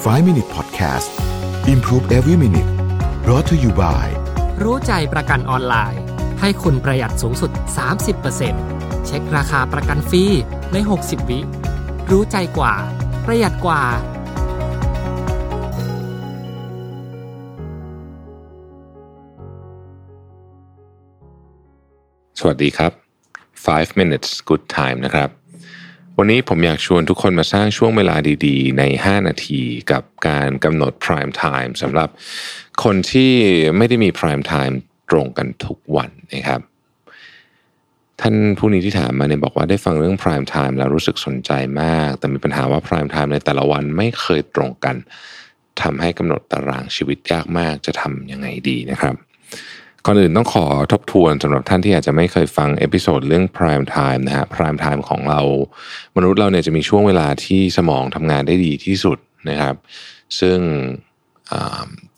5 Minute Podcast Improve Every Minute brought to you by รู้ใจประกันออนไลน์ ให้คุณประหยัดสูงสุด 30%เช็คราคาประกันฟรีใน 60 วิ รู้ใจกว่า ประหยัดกว่า สวัสดีครับ 5 minutes good time นะครับ วันนี้ผมอยากชวนทุกคนมาสร้างช่วงเวลาดีๆ ใน 5 นาทีกับการกำหนด prime time สำหรับคนที่ไม่ได้มี prime time ตรงกันทุกวันนะครับ ท่านผู้นี้ที่ถามมาเนี่ยบอกว่าได้ฟังเรื่อง prime time แล้วรู้สึกสนใจมาก แต่มีปัญหาว่า prime time ในแต่ละวันไม่เคยตรงกันทำให้กำหนดตารางชีวิตยากมากจะทำยังไงดีนะครับ ก่อนอื่นต้องขอทบทวนสำหรับท่านที่อาจจะไม่เคยฟัง episode เรื่อง prime time นะฮะ prime time ของเรา มนุษย์เราเนี่ยจะมีช่วงเวลาที่สมองทำงานได้ดีที่สุดนะครับ ซึ่ง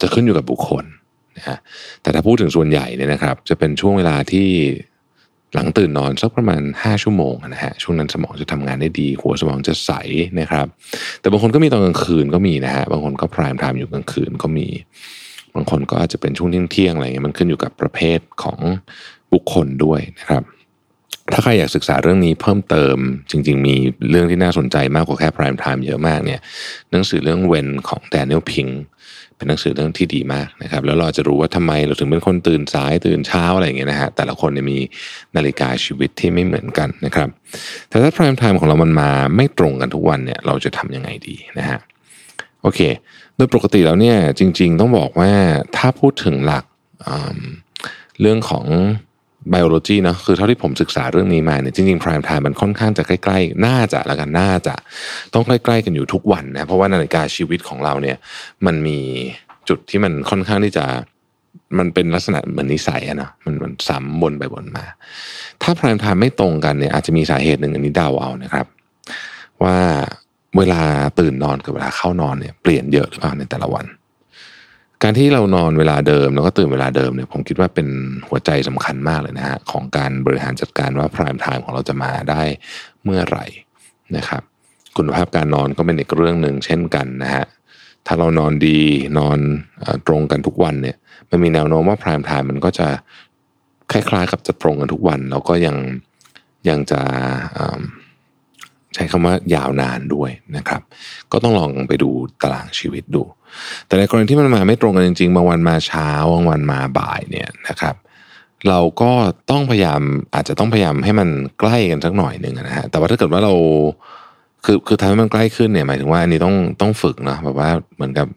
จะขึ้นอยู่กับบุคคลนะฮะแต่ถ้าพูดถึงส่วนใหญ่เนี่ยนะครับ จะเป็นช่วงเวลาที่หลังตื่นนอนสักประมาณ 5 ชั่วโมงนะฮะช่วงนั้นสมองจะทำงานได้ดี หัวสมองจะใสนะครับ แต่บางคนก็มีตอนกลางคืนก็มีนะฮะบางคนก็ prime time อยู่กลางคืนก็มี บางคนก็อาจจะเป็นช่วงเที่ยงๆอะไรเงี้ยมันขึ้นอยู่กับประเภทของบุคคลด้วยนะครับ ถ้าใครอยากศึกษาเรื่องนี้เพิ่มเติมจริง ๆ มีเรื่องที่น่าสนใจมากกว่าแค่ prime time เยอะมากเนี่ยหนังสือเรื่องเวนของแดเนียลพิงเป็นหนังสือเรื่องที่ดีมากนะครับ แล้วเราจะรู้ว่าทำไมเราถึงเป็นคนตื่นสายตื่นเช้าอะไรอย่างเงี้ยนะฮะแต่ละคนเนี่ยมีนาฬิกาชีวิตที่ไม่เหมือนกันนะครับ แต่ถ้า prime time ของเรามันมาไม่ตรงกันทุกวันเนี่ยเราจะทำยังไงดีนะฮะโอเค ดยปกติแล้วเนี่ยจริง ๆ ต้องบอกว่าถ้าพูดถึงหลักเรื่องของ biology เนะคือเท่าที่ผมศึกษาเรื่องนี้มาเนี่ยจริงๆ prime time มันค่อนข้างจะใกล้ๆ น่าจะแล้วกันน่าจะต้องใกล้ๆกันอยู่ทุกวันนะเพราะว่านาฬิกาชีวิตของเราเนี่ยมันมีจุดที่มันค่อนข้างที่จะมันเป็นลักษณะเหมือนนิสัยอะนะมันมันซ้ำวนไปวนมา ถ้า prime time ไม่ตรงกันเนี่ยอาจจะมีสาเหตุหนึ่งอันนี้เดาเอานะครับ ว่า เวลาตื่นนอนกับเวลาเข้านอนเนี่ยเปลี่ยนเยอะหรือเปล่าในแต่ละวัน การที่เรานอนเวลาเดิมแล้วก็ตื่นเวลาเดิมเนี่ยผมคิดว่าเป็นหัวใจสำคัญมากเลยนะฮะของการบริหารจัดการว่า prime time ของเราจะมาได้เมื่อไหร่นะครับคุณภาพการนอนก็เป็นอีกเรื่องหนึ่งเช่นกันนะฮะถ้าเรานอนดีนอนตรงกันทุกวันเนี่ยมันมีแนวโน้มว่า prime time มันก็จะคล้ายๆกับจะตรงกันทุกวัน แล้วก็ยังยังจะ ใช้คำว่ายาวนานด้วยนะครับ ก็ต้องลองไปดูตารางชีวิตดู แต่ในกรณีที่มันมาไม่ตรงกันจริงๆ บางวันมาเช้าบางวันมาบ่ายเนี่ยนะครับ เราก็ต้องพยายามอาจจะต้องพยายามให้มันใกล้กันสักหน่อยหนึ่งนะฮะแต่ว่าถ้าเกิดว่าเราคือคือทำให้มันใกล้ขึ้นเนี่ยหมายถึงว่าอันนี้ต้องต้องฝึกเนาะแบบว่าเหมือนกับ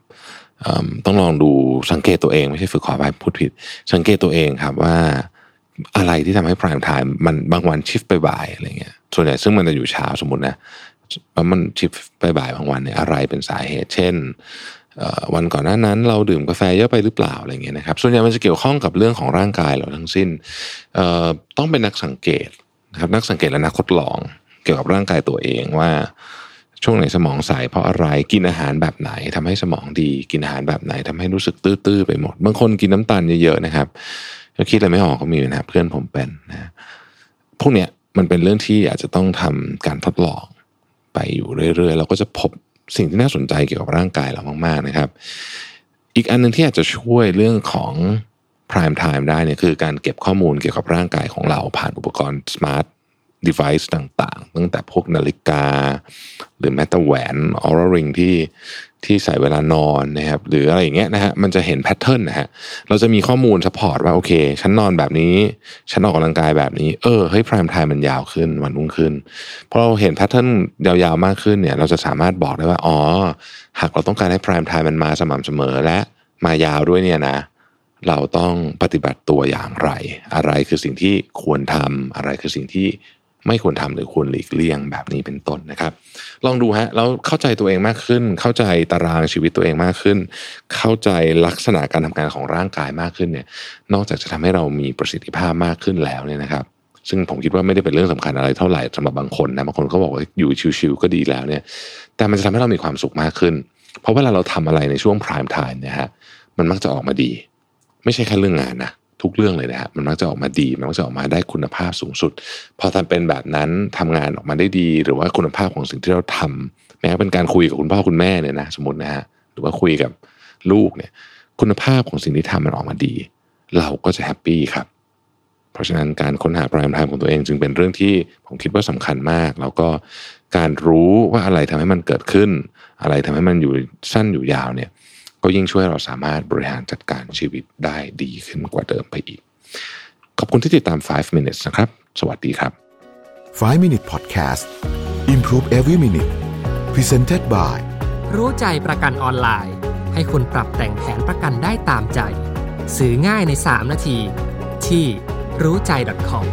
ต้องลองดูสังเกตตัวเองไม่ใช่ฝึกขอไปพูดผิด สังเกตตัวเองครับว่าอะไรที่ทำให้ prime time มันบางวันชิฟไปบ่ายอะไรเงี้ย ส่วนใหญ่ซึ่งมันจะอยู่เช้าสมมตินะแล้วมันชิฟไปบ่ายบางวันเนี่ยอะไรเป็นสาเหตุ เช่นวันก่อนหน้านั้นเราดื่มกาแฟเยอะไปหรือเปล่าอะไรเงี้ยนะครับส่วนใหญ่มันจะเกี่ยวข้องกับเรื่องของร่างกายเราทั้งสิ้นต้องเป็นนักสังเกตนะครับนักสังเกตและนักทดลองเกี่ยวกับร่างกายตัวเองว่าช่วงไหนสมองใสเพราะอะไรกินอาหารแบบไหนทำให้สมองดี กินอาหารแบบไหนทำให้รู้สึกตื้อๆไปหมดบางคนกินน้ำตาลเยอะๆนะครับก็คิดอะไรไม่ออกก็มีนะครับเพื่อนผมเป็นนะพวกเนี้ย มันเป็นเรื่องที่อาจจะต้องทำการทดลองไปอยู่เรื่อยๆ เราก็จะพบสิ่งที่น่าสนใจเกี่ยวกับร่างกายเรามาก ๆนะครับ อีกอันหนึ่งที่อาจจะช่วยเรื่องของ prime time ได้เนี่ยคือการเก็บข้อมูลเกี่ยวกับร่างกายของเราผ่านอุปกรณ์ smart device ต่างๆ ตั้งแต่พวกนาฬิกา หรือแม้แต่แหวน Oura Ring ที่ที่ใส่เวลานอนนะครับหรืออะไรอย่างเงี้ยนะฮะมันจะเห็น pattern นะฮะเราจะมีข้อมูล support ว่าโอเค ฉันนอนแบบนี้ ฉันออกกำลังกายแบบนี้ เออเฮ้ย prime time มันยาวขึ้นวันรุ่งขึ้นพอเราเห็น pattern ยาวๆมากขึ้นเนี่ย เราจะสามารถบอกได้ว่าอ๋อหากเราต้องการให้ prime time มันมาสม่ำเสมอและมายาวด้วยเนี่ยนะเราต้องปฏิบัติตัวอย่างไร อะไรคือสิ่งที่ควรทำอะไรคือสิ่งที่ ไม่ควรทำหรือควรหลีกเลี่ยงแบบนี้เป็นต้นนะครับ ลองดูฮะแล้วเข้าใจตัวเองมากขึ้น เข้าใจตารางชีวิตตัวเองมากขึ้น เข้าใจลักษณะการทำงานของร่างกายมากขึ้นเนี่ย นอกจากจะทำให้เรามีประสิทธิภาพมากขึ้นแล้วเนี่ยนะครับ ซึ่งผมคิดว่าไม่ได้เป็นเรื่องสำคัญอะไรเท่าไหร่สำหรับบางคนนะบางคนก็บอกว่าอยู่ชิวๆก็ดีแล้วเนี่ย แต่มันจะทำให้เรามีความสุขมากขึ้น เพราะเวลาเราทำอะไรในช่วง prime time เนี่ยฮะมันมักจะออกมาดี ไม่ใช่แค่เรื่องงานนะ ทุกเรื่องเลยนะฮะมันมักจะออกมาดี มันมักจะออกมาได้คุณภาพสูงสุด พอทำเป็นแบบนั้นทำงานออกมาได้ดี หรือว่าคุณภาพของสิ่งที่เราทำแม้เป็นการคุยกับคุณพ่อคุณแม่เนี่ยนะสมมตินะฮะหรือว่าคุยกับลูกเนี่ย คุณภาพของสิ่งที่ทำมันออกมาดี เราก็จะแฮปปี้ครับ เพราะฉะนั้นการค้นหา prime time ของตัวเองจึงเป็นเรื่องที่ผมคิดว่าสำคัญมาก แล้วก็การรู้ว่าอะไรทำให้มันเกิดขึ้น อะไรทำให้มันอยู่สั้นอยู่ยาวเนี่ย ก็ยิ่งช่วยเราสามารถบริหารจัดการชีวิตได้ดีขึ้นกว่าเดิมไปอีก ขอบคุณที่ติดตาม 5 minutes นะครับ สวัสดีครับ 5 Minute Podcast Improve Every Minute Presented by รู้ใจประกันออนไลน์ ให้คุณปรับแต่งแผนประกันได้ตามใจซื้อง่ายใน 3 นาที ที่รู้ใจ .com